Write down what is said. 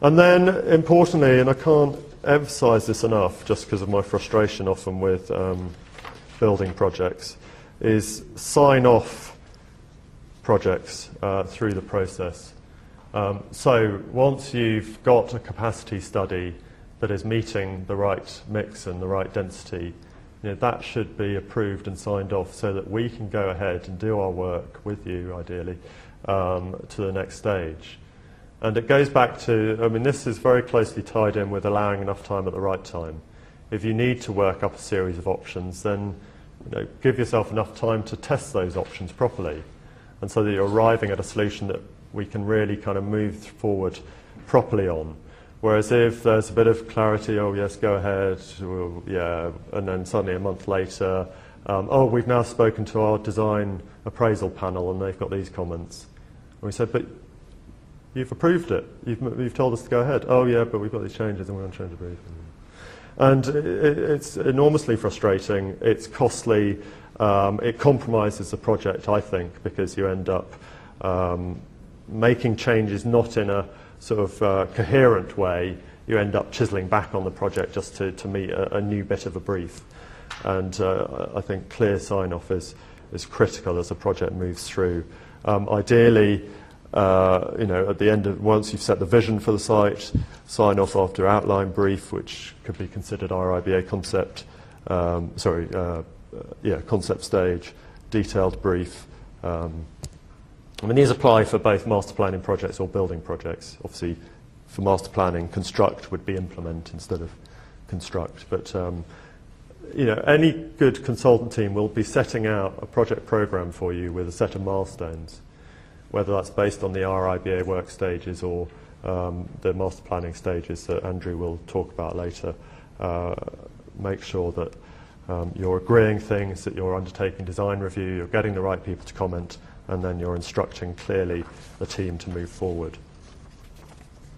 And then, importantly, and I can't emphasize this enough just because of my frustration often with um, building projects, is sign off projects uh, through the process. Um, so once you've got a capacity study that is meeting the right mix and the right density, you know, that should be approved and signed off so that we can go ahead and do our work with you, ideally, um, to the next stage. And it goes back to, I mean, this is very closely tied in with allowing enough time at the right time. If you need to work up a series of options, then you know, give yourself enough time to test those options properly. And so that you're arriving at a solution that we can really kind of move forward properly on. Whereas if there's a bit of clarity, oh yes, go ahead, well, yeah, and then suddenly a month later, um, oh, we've now spoken to our design appraisal panel and they've got these comments. And we said, but you've approved it. You've, you've told us to go ahead. Oh yeah, but we've got these changes and we're to change the brief. And it, it's enormously frustrating. It's costly. Um, it compromises the project, I think, because you end up um, making changes not in a sort of uh, coherent way, you end up chiseling back on the project just to, to meet a, a new bit of a brief. And uh, I think clear sign-off is, is critical as a project moves through. Um, ideally, uh, you know, at the end of, once you've set the vision for the site, sign off after outline brief, which could be considered RIBA concept, um, sorry, uh, yeah, concept stage, detailed brief, um, I mean, these apply for both master planning projects or building projects. Obviously, for master planning, construct would be implement instead of construct. But um, you know, any good consultant team will be setting out a project program for you with a set of milestones, whether that's based on the RIBA work stages or um, the master planning stages that Andrew will talk about later, uh, make sure that um, you're agreeing things, that you're undertaking design review, you're getting the right people to comment, and then you're instructing clearly the team to move forward.